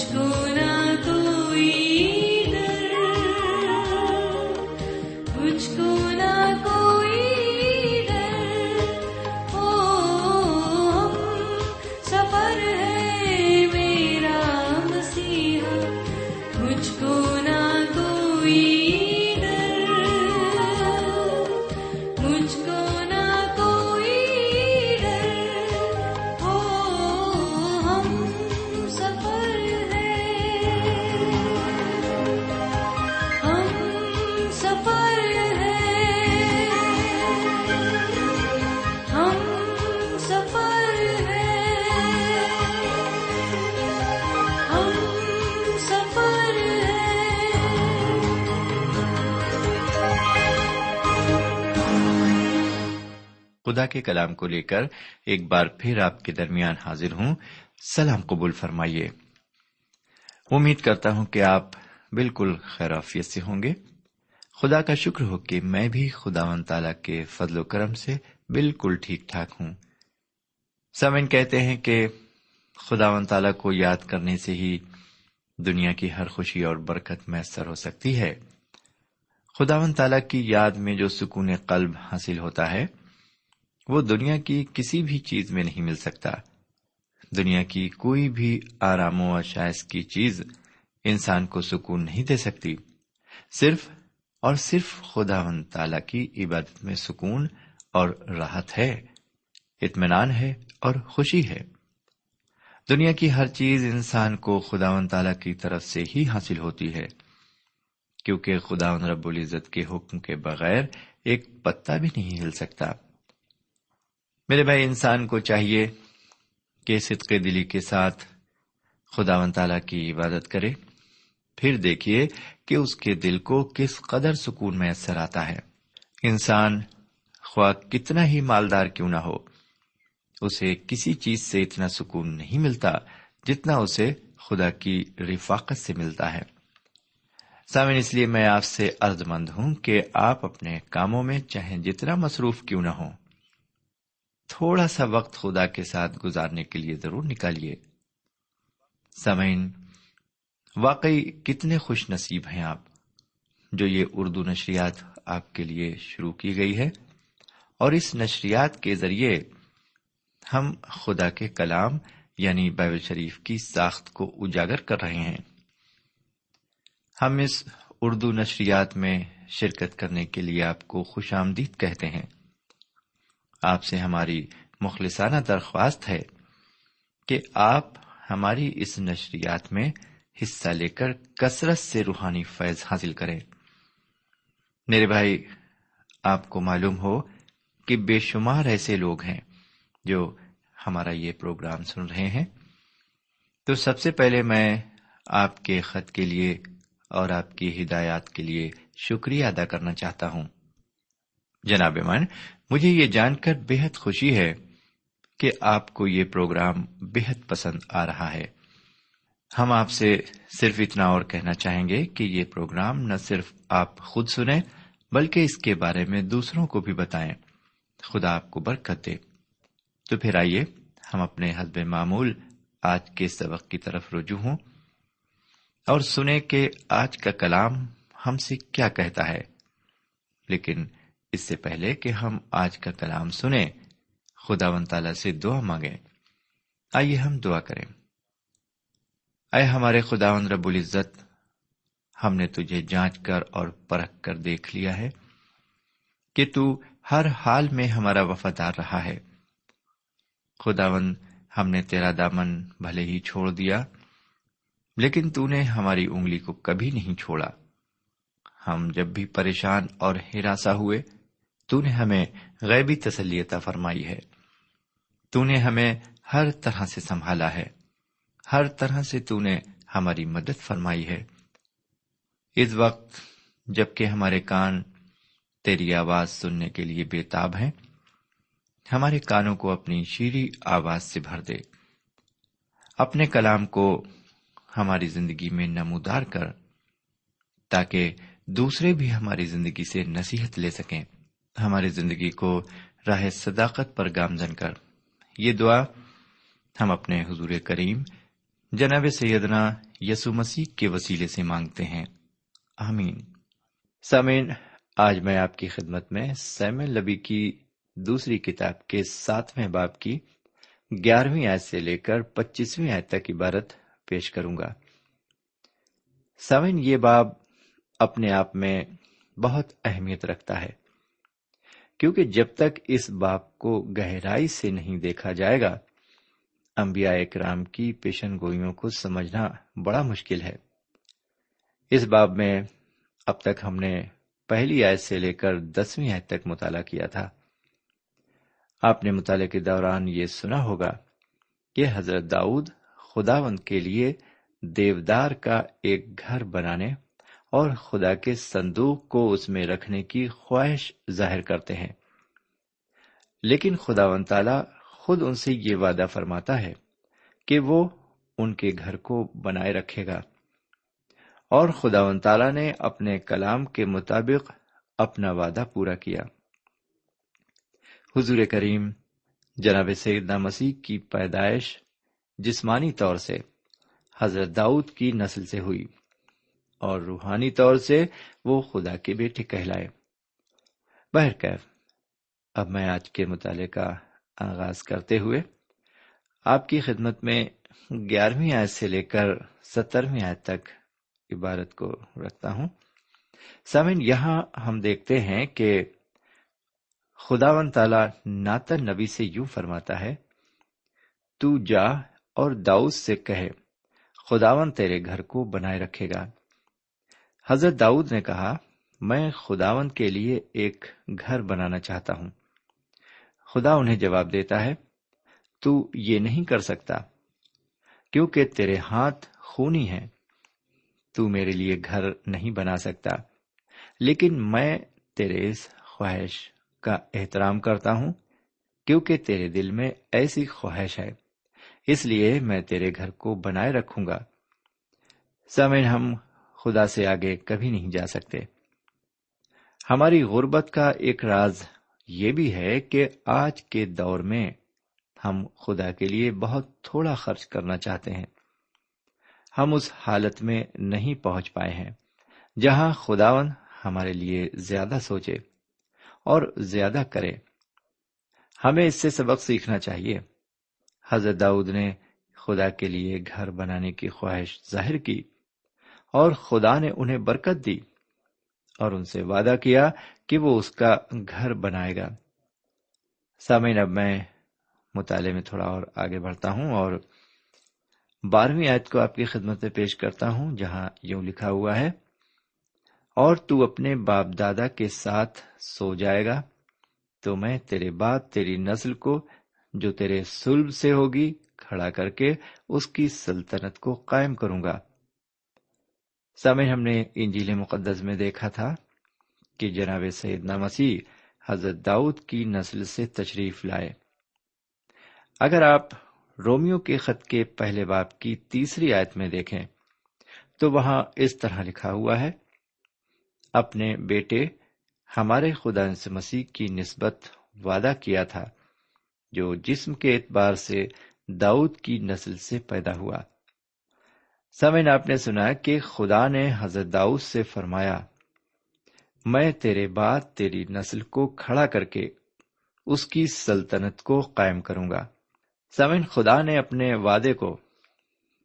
مجھ کو خدا کے کلام کو لے کر ایک بار پھر آپ کے درمیان حاضر ہوں۔ سلام قبول فرمائیے۔ امید کرتا ہوں کہ آپ بالکل خیرافیت سے ہوں گے۔ خدا کا شکر ہو کہ میں بھی خدا و تعالی کے فضل و کرم سے بالکل ٹھیک ٹھاک ہوں۔ سمن کہتے ہیں کہ خدا و تعالی کو یاد کرنے سے ہی دنیا کی ہر خوشی اور برکت میسر ہو سکتی ہے۔ خدا و تعالی کی یاد میں جو سکون قلب حاصل ہوتا ہے وہ دنیا کی کسی بھی چیز میں نہیں مل سکتا۔ دنیا کی کوئی بھی آرام و شائز کی چیز انسان کو سکون نہیں دے سکتی۔ صرف اور صرف خدا و تعالی کی عبادت میں سکون اور راحت ہے، اطمینان ہے اور خوشی ہے۔ دنیا کی ہر چیز انسان کو خدا و تعالی کی طرف سے ہی حاصل ہوتی ہے، کیونکہ خدا رب العزت کے حکم کے بغیر ایک پتا بھی نہیں ہل سکتا۔ میرے بھائی، انسان کو چاہیے کہ صدق دلی کے ساتھ خدا و تعالی کی عبادت کرے۔ پھر دیکھیے کہ اس کے دل کو کس قدر سکون میسر آتا ہے۔ انسان خواہ کتنا ہی مالدار کیوں نہ ہو، اسے کسی چیز سے اتنا سکون نہیں ملتا جتنا اسے خدا کی رفاقت سے ملتا ہے۔ سامن اس لیے میں آپ سے عرض مند ہوں کہ آپ اپنے کاموں میں چاہے جتنا مصروف کیوں نہ ہو تھوڑا سا وقت خدا کے ساتھ گزارنے کے لیے ضرور نکالیے۔ سمعین، واقعی کتنے خوش نصیب ہیں آپ جو یہ اردو نشریات آپ کے لیے شروع کی گئی ہے۔ اور اس نشریات کے ذریعے ہم خدا کے کلام یعنی بائبل شریف کی ساخت کو اجاگر کر رہے ہیں۔ ہم اس اردو نشریات میں شرکت کرنے کے لیے آپ کو خوش آمدید کہتے ہیں۔ آپ سے ہماری مخلصانہ درخواست ہے کہ آپ ہماری اس نشریات میں حصہ لے کر کثرت سے روحانی فیض حاصل کریں۔ میرے بھائی، آپ کو معلوم ہو کہ بے شمار ایسے لوگ ہیں جو ہمارا یہ پروگرام سن رہے ہیں۔ تو سب سے پہلے میں آپ کے خط کے لیے اور آپ کی ہدایات کے لیے شکریہ ادا کرنا چاہتا ہوں۔ جناب من مجھے یہ جان کر بے حد خوشی ہے کہ آپ کو یہ پروگرام بے حد پسند آ رہا ہے۔ ہم آپ سے صرف اتنا اور کہنا چاہیں گے کہ یہ پروگرام نہ صرف آپ خود سنیں، بلکہ اس کے بارے میں دوسروں کو بھی بتائیں۔ خدا آپ کو برکت دے۔ تو پھر آئیے، ہم اپنے حسب معمول آج کے سبق کی طرف رجوع ہوں اور سنیں کہ آج کا کلام ہم سے کیا کہتا ہے۔ لیکن اس سے پہلے کہ ہم آج کا کلام سنیں، خدا و تعالی سے دعا مانگیں۔ آئیے ہم دعا کریں۔ اے ہمارے خدا رب العزت، ہم نے تجھے جانچ کر اور پرکھ کر دیکھ لیا ہے کہ تو ہر حال میں ہمارا وفادار رہا ہے۔ خداون ہم نے تیرا دامن بھلے ہی چھوڑ دیا، لیکن تو نے ہماری انگلی کو کبھی نہیں چھوڑا۔ ہم جب بھی پریشان اور ہراساں ہوئے تو نے ہمیں غیبی تسلیتا فرمائی ہے۔ تو نے ہمیں ہر طرح سے سنبھالا ہے۔ ہر طرح سے تو نے ہماری مدد فرمائی ہے۔ اس وقت جبکہ ہمارے کان تیری آواز سننے کے لیے بےتاب ہیں، ہمارے کانوں کو اپنی شیری آواز سے بھر دے۔ اپنے کلام کو ہماری زندگی میں نمودار کر، تاکہ دوسرے بھی ہماری زندگی سے نصیحت لے سکیں۔ ہماری زندگی کو راہ صداقت پر گامزن کر۔ یہ دعا ہم اپنے حضور کریم جناب سیدنا یسو مسیح کے وسیلے سے مانگتے ہیں۔ آمین۔ سامین آج میں آپ کی خدمت میں سیم لبی کی دوسری کتاب کے ساتویں باپ کی گیارہویں آیت سے لے کر پچیسویں آیت تک عبارت پیش کروں گا۔ سمن یہ باب اپنے آپ میں بہت اہمیت رکھتا ہے۔ کیونکہ جب تک اس باپ کو گہرائی سے نہیں دیکھا جائے گا، انبیاء اکرام کی پیشن گوئیوں کو سمجھنا بڑا مشکل ہے۔ اس باب میں اب تک ہم نے پہلی آیت سے لے کر دسویں آیت تک مطالعہ کیا تھا۔ آپ نے مطالعے کے دوران یہ سنا ہوگا کہ حضرت داؤد خداوند کے لیے دیودار کا ایک گھر بنانے اور خدا کے صندوق کو اس میں رکھنے کی خواہش ظاہر کرتے ہیں۔ لیکن خدا و تعالی خود ان سے یہ وعدہ فرماتا ہے کہ وہ ان کے گھر کو بنائے رکھے گا۔ اور خدا و تعالی نے اپنے کلام کے مطابق اپنا وعدہ پورا کیا۔ حضور کریم جناب سیدنا مسیح کی پیدائش جسمانی طور سے حضرت داؤد کی نسل سے ہوئی۔ اور روحانی طور سے وہ خدا کے بیٹے کہلائے۔ بہرکیف اب میں آج کے مطالعے کا آغاز کرتے ہوئے آپ کی خدمت میں گیارہویں آیت سے لے کر سترویں آیت تک عبارت کو رکھتا ہوں۔ سمن یہاں ہم دیکھتے ہیں کہ خدا ون تعالی ناتن نبی سے یوں فرماتا ہے، تو جا اور داؤد سے کہے خداون تیرے گھر کو بنائے رکھے گا۔ حضرت داؤد نے کہا، میں خداون کے لیے ایک گھر بنانا چاہتا ہوں۔ خدا انہیں جواب دیتا ہے، تو یہ نہیں کر سکتا، کیونکہ تیرے ہاتھ خونی ہیں۔ تو میرے لیے گھر نہیں بنا سکتا، لیکن میں تیرے اس خواہش کا احترام کرتا ہوں، کیونکہ تیرے دل میں ایسی خواہش ہے۔ اس لیے میں تیرے گھر کو بنائے رکھوں گا۔ سمے ہم خدا سے آگے کبھی نہیں جا سکتے۔ ہماری غربت کا ایک راز یہ بھی ہے کہ آج کے دور میں ہم خدا کے لیے بہت تھوڑا خرچ کرنا چاہتے ہیں۔ ہم اس حالت میں نہیں پہنچ پائے ہیں جہاں خداون ہمارے لیے زیادہ سوچے اور زیادہ کرے۔ ہمیں اس سے سبق سیکھنا چاہیے۔ حضرت داؤد نے خدا کے لیے گھر بنانے کی خواہش ظاہر کی۔ اور خدا نے انہیں برکت دی اور ان سے وعدہ کیا کہ وہ اس کا گھر بنائے گا۔ سامعین، اب میں مطالعے میں تھوڑا اور آگے بڑھتا ہوں اور بارہویں آیت کو آپ کی خدمت میں پیش کرتا ہوں، جہاں یوں لکھا ہوا ہے، اور تو اپنے باپ دادا کے ساتھ سو جائے گا، تو میں تیرے بعد تیری نسل کو جو تیرے سلب سے ہوگی کھڑا کر کے اس کی سلطنت کو قائم کروں گا۔ سمے ہم نے انجیل مقدس میں دیکھا تھا کہ جناب سیدنا مسیح حضرت داؤد کی نسل سے تشریف لائے۔ اگر آپ رومیو کے خط کے پہلے باپ کی تیسری آیت میں دیکھیں، تو وہاں اس طرح لکھا ہوا ہے، اپنے بیٹے، ہمارے خدا سے مسیح کی نسبت وعدہ کیا تھا، جو جسم کے اعتبار سے داؤد کی نسل سے پیدا ہوا۔ سمن آپ نے سنا کہ خدا نے حضرت داؤد سے فرمایا، میں تیرے بعد تیری نسل کو کھڑا کر کے اس کی سلطنت کو قائم کروں گا۔ سمن خدا نے اپنے وعدے کو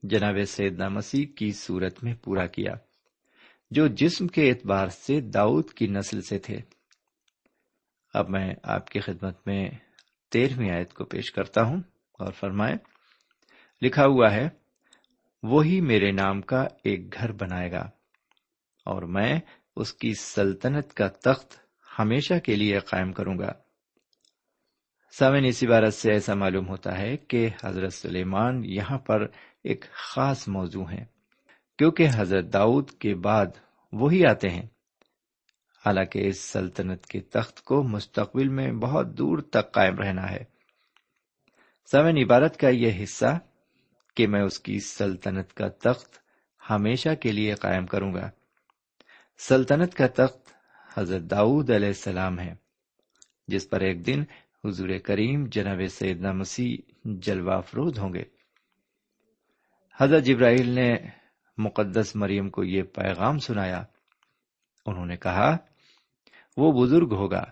جناب سیدنا مسیح کی صورت میں پورا کیا، جو جسم کے اعتبار سے داؤد کی نسل سے تھے۔ اب میں آپ کی خدمت میں تیرہویں آیت کو پیش کرتا ہوں اور فرمائے لکھا ہوا ہے وہی میرے نام کا ایک گھر بنائے گا۔ اور میں اس کی سلطنت کا تخت ہمیشہ کے لیے قائم کروں گا۔ سمن اسی بارت سے ایسا معلوم ہوتا ہے کہ حضرت سلیمان یہاں پر ایک خاص موضوع ہے کیونکہ حضرت داؤد کے بعد وہی آتے ہیں۔ حالانکہ اس سلطنت کے تخت کو مستقبل میں بہت دور تک قائم رہنا ہے۔ سمن عبارت کا یہ حصہ کہ میں اس کی سلطنت کا تخت ہمیشہ کے لیے قائم کروں گا۔ سلطنت کا تخت حضرت داؤد علیہ السلام ہے، جس پر ایک دن حضور کریم جناب سیدنا مسیح جلوہ افروز ہوں گے۔ حضرت جبرائیل نے مقدس مریم کو یہ پیغام سنایا۔ انہوں نے کہا، وہ بزرگ ہوگا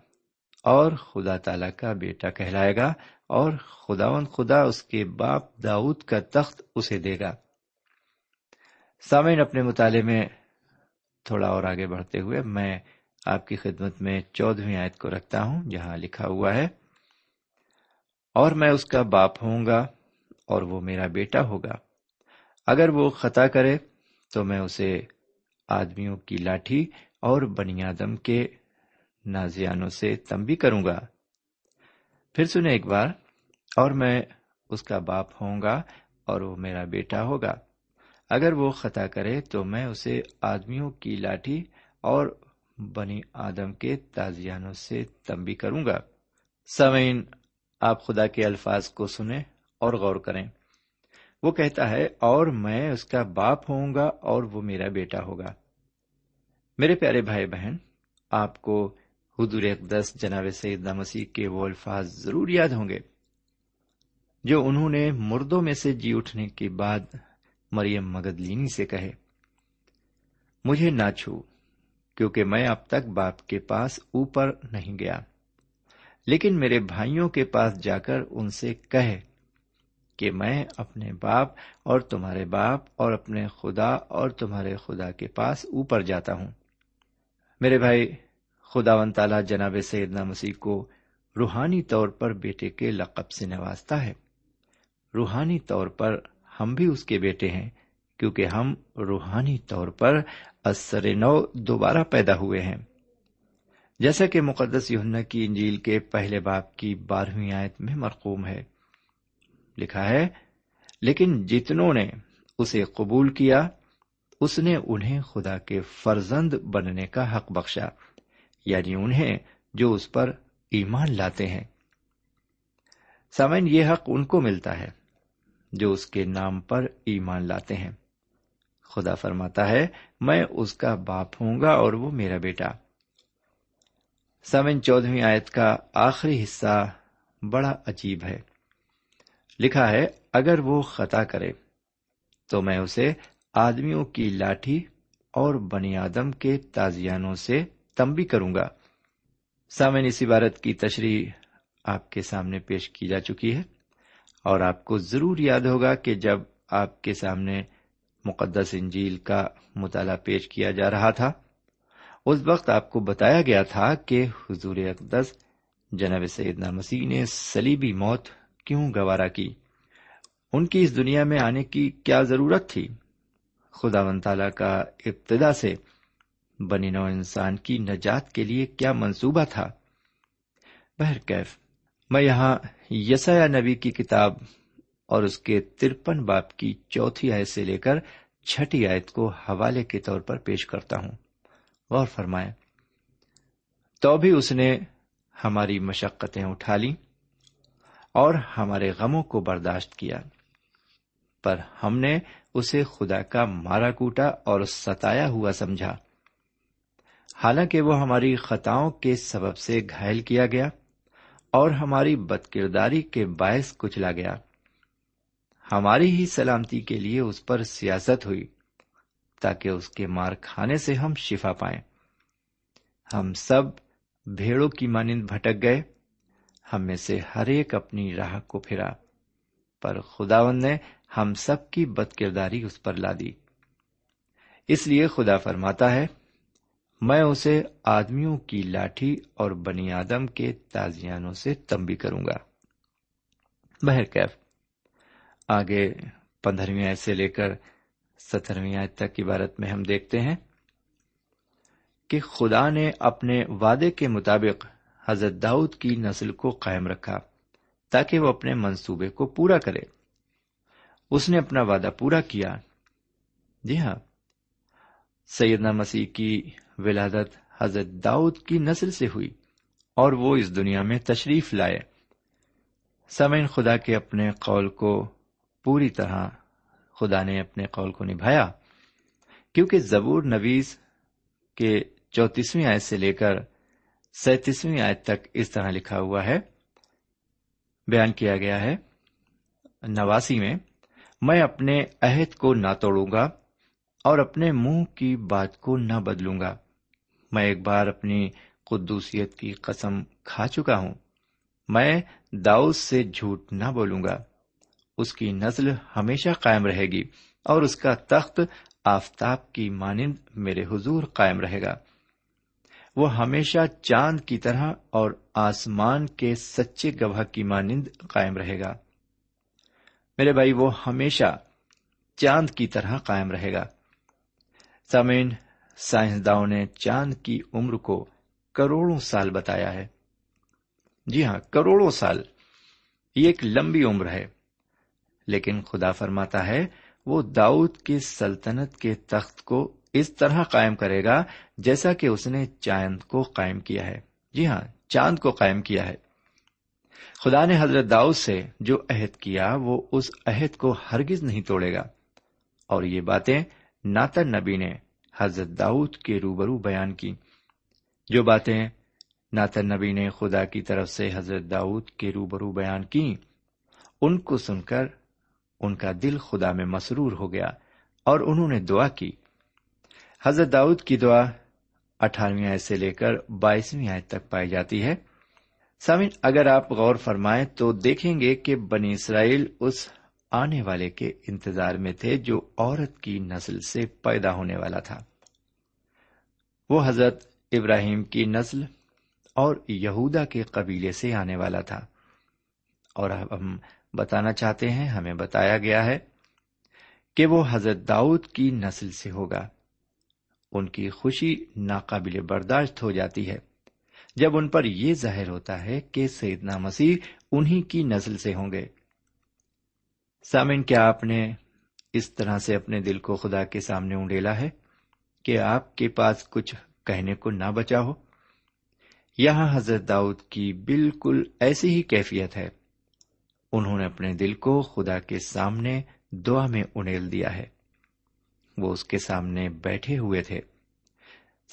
اور خدا تعالی کا بیٹا کہلائے گا۔ اور خداون خدا اس کے باپ داؤد کا تخت اسے دے گا۔ سامعین، اپنے مطالعے میں تھوڑا اور آگے بڑھتے ہوئے میں آپ کی خدمت میں چودہویں آیت کو رکھتا ہوں، جہاں لکھا ہوا ہے، اور میں اس کا باپ ہوں گا اور وہ میرا بیٹا ہوگا۔ اگر وہ خطا کرے تو میں اسے آدمیوں کی لاٹھی اور بنیادم کے نازیانوں سے تمبی کروں گا۔ پھر سنیں ایک بار۔ اور میں اس کا باپ ہوں گا اور وہ میرا بیٹا ہوگا۔ اگر وہ خطا کرے تو میں اسے آدمیوں کی لاٹھی اور بنی آدم کے تازیانوں سے تمبی کروں گا۔ سوئن آپ خدا کے الفاظ کو سنیں اور غور کریں۔ وہ کہتا ہے، اور میں اس کا باپ ہوں گا اور وہ میرا بیٹا ہوگا۔ میرے پیارے بھائی بہن، آپ کو حضور اقدس جناب سیدنا مسیح کے وہ الفاظ ضرور یاد ہوں گے۔ جو انہوں نے مردوں میں سے جی اٹھنے کے بعد مریم مگدلینی سے کہے، مجھے نہ چھو، کیونکہ میں اب تک باپ کے پاس اوپر نہیں گیا۔ لیکن میرے بھائیوں کے پاس جا کر ان سے کہے کہ میں اپنے باپ اور تمہارے باپ اور اپنے خدا اور تمہارے خدا کے پاس اوپر جاتا ہوں۔ میرے بھائی خدا ون تعالی جناب سیدنا مسیح کو روحانی طور پر بیٹے کے لقب سے نوازتا ہے۔ روحانی طور پر ہم بھی اس کے بیٹے ہیں، کیونکہ ہم روحانی طور پر اثر نو دوبارہ پیدا ہوئے ہیں۔ جیسا کہ مقدس یوننا کی انجیل کے پہلے باپ کی بارہویں آیت میں مرقوم ہے۔ لکھا ہے، لیکن جتنوں نے اسے قبول کیا، اس نے انہیں خدا کے فرزند بننے کا حق بخشا یعنی انہیں جو اس پر ایمان لاتے ہیں۔ سمن یہ حق ان کو ملتا ہے۔ جو اس کے نام پر ایمان لاتے ہیں۔ خدا فرماتا ہے، میں اس کا باپ ہوں گا اور وہ میرا بیٹا۔ سمن چودہویں آیت کا آخری حصہ بڑا عجیب ہے۔ لکھا ہے، اگر وہ خطا کرے، تو میں اسے آدمیوں کی لاٹھی اور بنی آدم کے تازیانوں سے تمبی کروں گا۔ سامن اس عبارت کی تشریح آپ کے سامنے پیش کی جا چکی ہے۔ اور آپ کو ضرور یاد ہوگا کہ جب آپ کے سامنے مقدس انجیل کا مطالعہ پیش کیا جا رہا تھا، اس وقت آپ کو بتایا گیا تھا کہ حضور اقدس جناب سیدنا مسیح نے سلیبی موت کیوں گوارا کی؟ ان کی اس دنیا میں آنے کی کیا ضرورت تھی؟ خدا و تعالی کا ابتدا سے بنی نو انسان کی نجات کے لیے کیا منصوبہ تھا؟ بہرکیف، میں یہاں یسیا نبی کی کتاب اور اس کے ترپن باپ کی چوتھی آیت سے لے کر چھٹی آیت کو حوالے کے طور پر پیش کرتا ہوں۔ غور فرمائے تو بھی اس نے ہماری مشقتیں اٹھا لی اور ہمارے غموں کو برداشت کیا۔ پر ہم نے اسے خدا کا مارا کوٹا اور ستایا ہوا سمجھا۔ حالانکہ وہ ہماری خطاؤں کے سبب سے گھائل کیا گیا۔ اور ہماری بد کرداری کے باعث کچلا گیا۔ ہماری ہی سلامتی کے لیے اس پر سیاست ہوئی تاکہ اس کے مار کھانے سے ہم شفا پائیں۔ ہم سب بھیڑوں کی مانند بھٹک گئے۔ ہم میں سے ہر ایک اپنی راہ کو پھرا۔ پر خداون نے ہم سب کی بد کرداری اس پر لا دی۔ اس لیے خدا فرماتا ہے میں اسے آدمیوں کی لاٹھی اور بنی آدم کے تازیانوں سے تمبی کروں گا۔ بہرکیف آگے پندرہویں آیت سے لے کر سترہویں آیت تک عبارت میں ہم دیکھتے ہیں کہ خدا نے اپنے وعدے کے مطابق حضرت داؤد کی نسل کو قائم رکھا تاکہ وہ اپنے منصوبے کو پورا کرے۔ اس نے اپنا وعدہ پورا کیا۔ جی ہاں۔ سیدنا مسیح کی ولادت حضرت داؤد کی نسل سے ہوئی اور وہ اس دنیا میں تشریف لائے۔ سمین خدا کے اپنے قول کو پوری طرح خدا نے اپنے قول کو نبھایا، کیونکہ زبور نویز کے چوتیسویں آئے سے لے کر سینتیسویں آیت تک اس طرح لکھا ہوا ہے۔ بیان کیا گیا ہے، نواسی میں میں اپنے عہد کو نہ توڑوں گا اور اپنے منہ کی بات کو نہ بدلوں گا۔ میں ایک بار اپنی قدوسیت کی قسم کھا چکا ہوں۔ میں داؤد سے جھوٹ نہ بولوں گا۔ اس کی نسل ہمیشہ قائم رہے گی اور اس کا تخت آفتاب کی مانند میرے حضور قائم رہے گا۔ وہ ہمیشہ چاند کی طرح اور آسمان کے سچے گواہ کی مانند قائم رہے گا۔ میرے بھائی، وہ ہمیشہ چاند کی طرح قائم رہے گا۔ سامعین سائنسدانوں نے چاند کی عمر کو کروڑوں سال بتایا ہے۔ جی ہاں کروڑوں سال۔ یہ ایک لمبی عمر ہے۔ لیکن خدا فرماتا ہے، وہ داؤد کی سلطنت کے تخت کو اس طرح قائم کرے گا جیسا کہ اس نے چاند کو قائم کیا ہے۔ جی ہاں چاند کو قائم کیا ہے۔ خدا نے حضرت داؤد سے جو عہد کیا، وہ اس عہد کو ہرگز نہیں توڑے گا۔ اور یہ باتیں ناتن نبی نے حضرت داؤد کے روبرو بیان کی۔ جو باتیں ناتن نبی نے خدا کی طرف سے حضرت داؤد کے روبرو بیان کی، ان کو سن کر ان کا دل خدا میں مسرور ہو گیا اور انہوں نے دعا کی۔ حضرت داؤد کی دعا اٹھارہویں آیت سے لے کر بائیسویں آیت تک پائی جاتی ہے۔ سامن اگر آپ غور فرمائیں تو دیکھیں گے کہ بنی اسرائیل اس آنے والے کے انتظار میں تھے جو عورت کی نسل سے پیدا ہونے والا تھا۔ وہ حضرت ابراہیم کی نسل اور یہودا کے قبیلے سے آنے والا تھا۔ اور ہم بتانا چاہتے ہیں، ہمیں بتایا گیا ہے کہ وہ حضرت داؤد کی نسل سے ہوگا۔ ان کی خوشی ناقابل برداشت ہو جاتی ہے۔ جب ان پر یہ ظاہر ہوتا ہے کہ سیدنا مسیح انہی کی نسل سے ہوں گے سامن، کیا آپ نے اس طرح سے اپنے دل کو خدا کے سامنے اونڈیلا ہے کہ آپ کے پاس کچھ کہنے کو نہ بچا ہو؟ یہاں حضرت داؤد کی بالکل ایسی ہی کیفیت ہے۔ انہوں نے اپنے دل کو خدا کے سامنے دعا میں انیل دیا ہے۔ وہ اس کے سامنے بیٹھے ہوئے تھے۔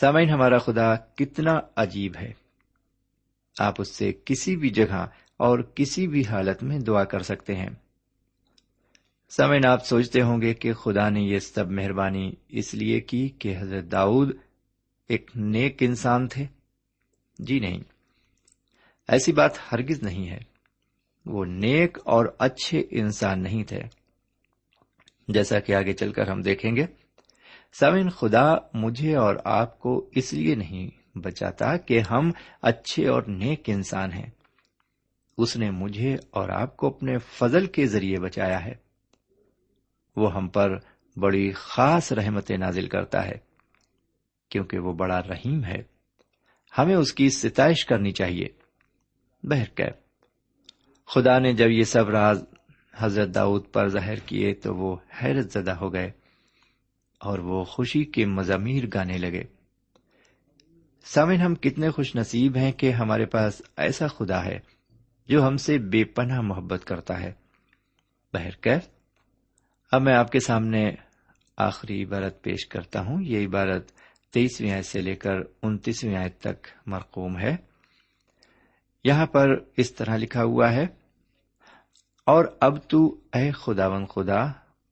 سامعین، ہمارا خدا کتنا عجیب ہے۔ آپ اس سے کسی بھی جگہ اور کسی بھی حالت میں دعا کر سکتے ہیں۔ سمین آپ سوچتے ہوں گے کہ خدا نے یہ سب مہربانی اس لیے کی کہ حضرت داؤد ایک نیک انسان تھے۔ جی نہیں، ایسی بات ہرگز نہیں ہے۔ وہ نیک اور اچھے انسان نہیں تھے۔ جیسا کہ آگے چل کر ہم دیکھیں گے سمن خدا مجھے اور آپ کو اس لیے نہیں بچاتا کہ ہم اچھے اور نیک انسان ہیں۔ اس نے مجھے اور آپ کو اپنے فضل کے ذریعے بچایا ہے۔ وہ ہم پر بڑی خاص رحمت نازل کرتا ہے، کیونکہ وہ بڑا رحیم ہے۔ ہمیں اس کی ستائش کرنی چاہیے۔ بہرکیف خدا نے جب یہ سب راز حضرت داؤد پر ظاہر کیے تو وہ حیرت زدہ ہو گئے اور وہ خوشی کے مضامیر گانے لگے۔ سامن ہم کتنے خوش نصیب ہیں کہ ہمارے پاس ایسا خدا ہے جو ہم سے بے پناہ محبت کرتا ہے۔ بہرکیف اب میں آپ کے سامنے آخری عبارت پیش کرتا ہوں۔ یہ عبارت تیئیسویں آیت سے لے کر انتیسویں آیت تک مرقوم ہے۔ یہاں پر اس طرح لکھا ہوا ہے، اور اب تو اے خداون خدا،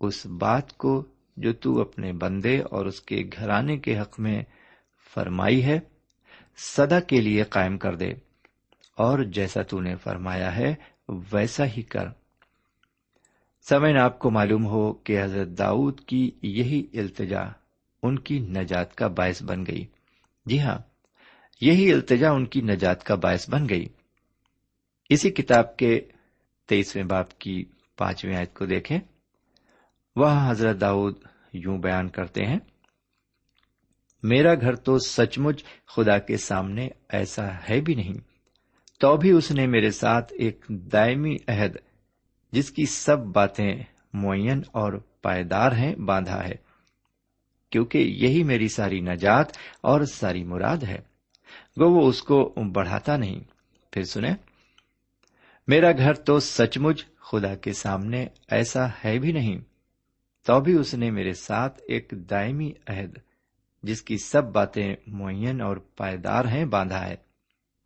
اس بات کو جو تو اپنے بندے اور اس کے گھرانے کے حق میں فرمائی ہے سدا کے لیے قائم کر دے، اور جیسا تو نے فرمایا ہے، ویسا ہی کر۔ سمین آپ کو معلوم ہو کہ حضرت داؤد کی یہی التجا ان کی نجات کا باعث بن گئی۔ جی ہاں یہی التجا ان کی نجات کا باعث بن گئی۔ اسی کتاب کے تیئیسویں باپ کی پانچویں آیت کو دیکھیں۔ وہ حضرت داؤد یوں بیان کرتے ہیں، میرا گھر تو سچ مچ خدا کے سامنے ایسا ہے بھی نہیں۔ تو بھی اس نے میرے ساتھ ایک دائمی عہد جس کی سب باتیں معین اور پائیدار ہیں، باندھا ہے، کیونکہ یہی میری ساری نجات اور ساری مراد ہے۔ گو وہ اس کو بڑھاتا نہیں۔ پھر سنیں، میرا گھر تو سچ مچ خدا کے سامنے ایسا ہے بھی نہیں۔ تو بھی اس نے میرے ساتھ ایک دائمی عہد، جس کی سب باتیں معین اور پائیدار ہیں، باندھا ہے،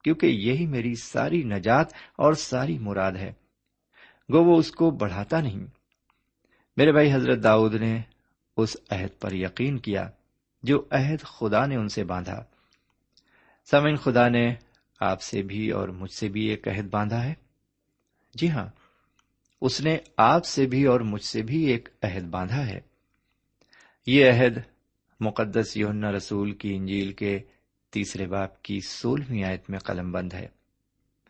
کیونکہ یہی میری ساری نجات اور ساری مراد ہے۔ گو وہ اس کو بڑھاتا نہیں۔ میرے بھائی حضرت داؤد نے اس عہد پر یقین کیا جو عہد خدا نے ان سے باندھا۔ سمن خدا نے آپ سے بھی اور مجھ سے بھی ایک عہد باندھا ہے۔ جی ہاں اس نے آپ سے بھی اور مجھ سے بھی ایک عہد باندھا ہے۔ یہ عہد مقدس یوننا رسول کی انجیل کے تیسرے باپ کی سولہویں آیت میں قلم بند ہے۔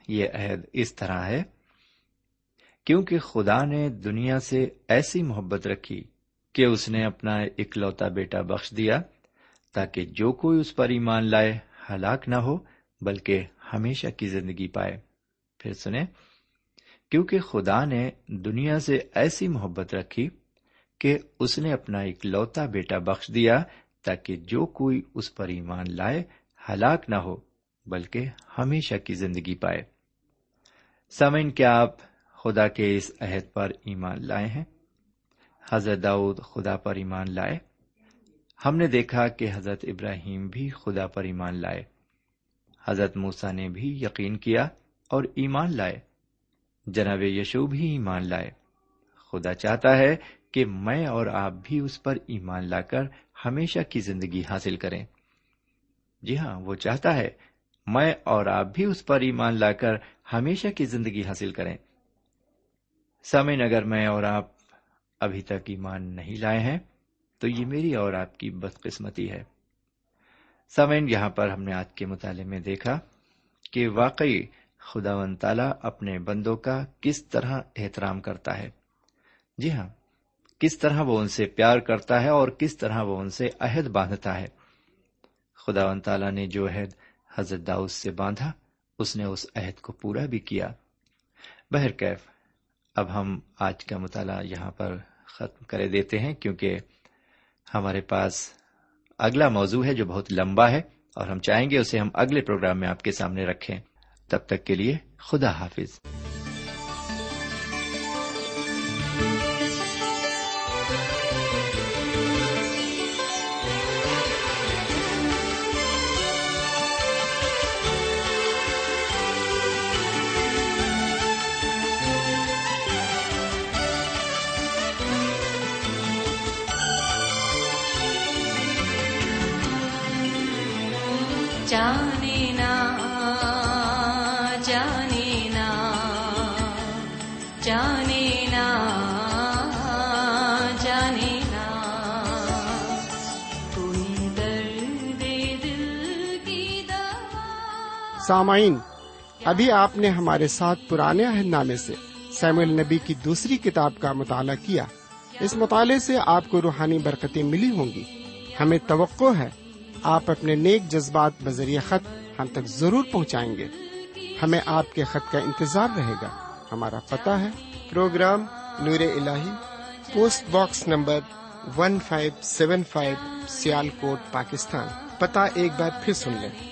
یہ عہد اس طرح ہے۔ کیونکہ خدا نے دنیا سے ایسی محبت رکھی کہ اس نے اپنا اکلوتا بیٹا بخش دیا تاکہ جو کوئی اس پر ایمان لائے، ہلاک نہ ہو، بلکہ ہمیشہ کی زندگی پائے۔ پھر سنیں، کیونکہ خدا نے دنیا سے ایسی محبت رکھی کہ اس نے اپنا اکلوتا بیٹا بخش دیا تاکہ جو کوئی اس پر ایمان لائے، ہلاک نہ ہو، بلکہ ہمیشہ کی زندگی پائے۔ سامعین کیا آپ خدا کے اس عہد پر ایمان لائے ہیں۔ حضرت داؤد خدا پر ایمان لائے۔ ہم نے دیکھا کہ حضرت ابراہیم بھی خدا پر ایمان لائے۔ حضرت موسا نے بھی یقین کیا اور ایمان لائے۔ جناب یشو بھی ایمان لائے۔ خدا چاہتا ہے کہ میں اور آپ بھی اس پر ایمان لا کر ہمیشہ کی زندگی حاصل کریں۔ جی ہاں وہ چاہتا ہے میں اور آپ بھی اس پر ایمان لا کر ہمیشہ کی زندگی حاصل کریں۔ سمن اگر میں اور آپ ابھی تک ایمان نہیں لائے ہیں، تو یہ میری اور آپ کی بدقسمتی ہے۔ سمین یہاں پر ہم نے آج کے مطالعے میں دیکھا کہ واقعی خدا و تعالی اپنے بندوں کا کس طرح احترام کرتا ہے۔ جی ہاں کس طرح وہ ان سے پیار کرتا ہے اور کس طرح وہ ان سے عہد باندھتا ہے۔ خدا و تعالی نے جو عہد حضرت داؤد سے باندھا، اس نے اس عہد کو پورا بھی کیا۔ بہرکیف اب ہم آج کا مطالعہ یہاں پر ختم کرے دیتے ہیں، کیونکہ ہمارے پاس اگلا موضوع ہے جو بہت لمبا ہے اور ہم چاہیں گے اسے ہم اگلے پروگرام میں آپ کے سامنے رکھیں۔ تب تک کے لیے خدا حافظ۔ سامعین، ابھی آپ نے ہمارے ساتھ پرانے عہد نامے سے سیم النبی کی دوسری کتاب کا مطالعہ کیا۔ اس مطالعے سے آپ کو روحانی برکتیں ملی ہوں گی۔ ہمیں توقع ہے آپ اپنے نیک جذبات بذریعہ خط ہم تک ضرور پہنچائیں گے۔ ہمیں آپ کے خط کا انتظار رہے گا۔ ہمارا پتہ ہے۔ پروگرام نور ال post box number one five seven five Sialkot, Pakistan. پتا ایک بار پھر سن لیں۔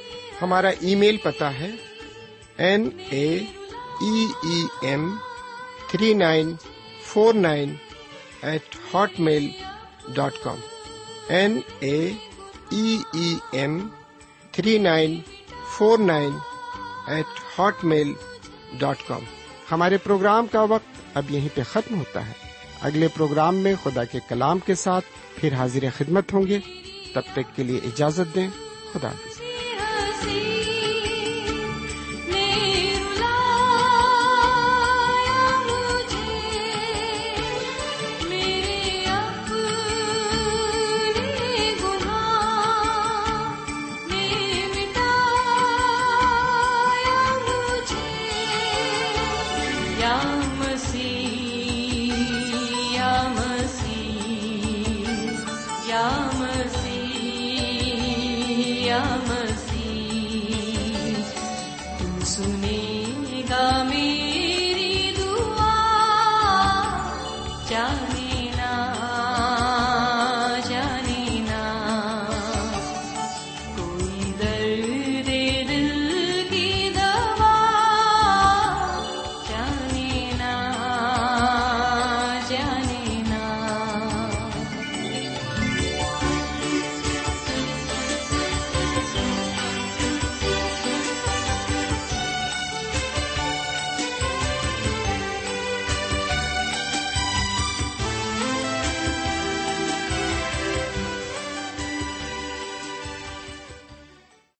ہمارا ای میل پتا ہے، N A M three nine four nine eight hotmail dot com. N A M three nine four nine eight hotmail dot com. ہمارے programme کا وقت اب یہیں پہ ختم ہوتا ہے۔ اگلے پروگرام میں خدا کے کلام کے ساتھ پھر حاضر خدمت ہوں گے۔ تب تک کے لیے اجازت دیں۔ خدا حافظ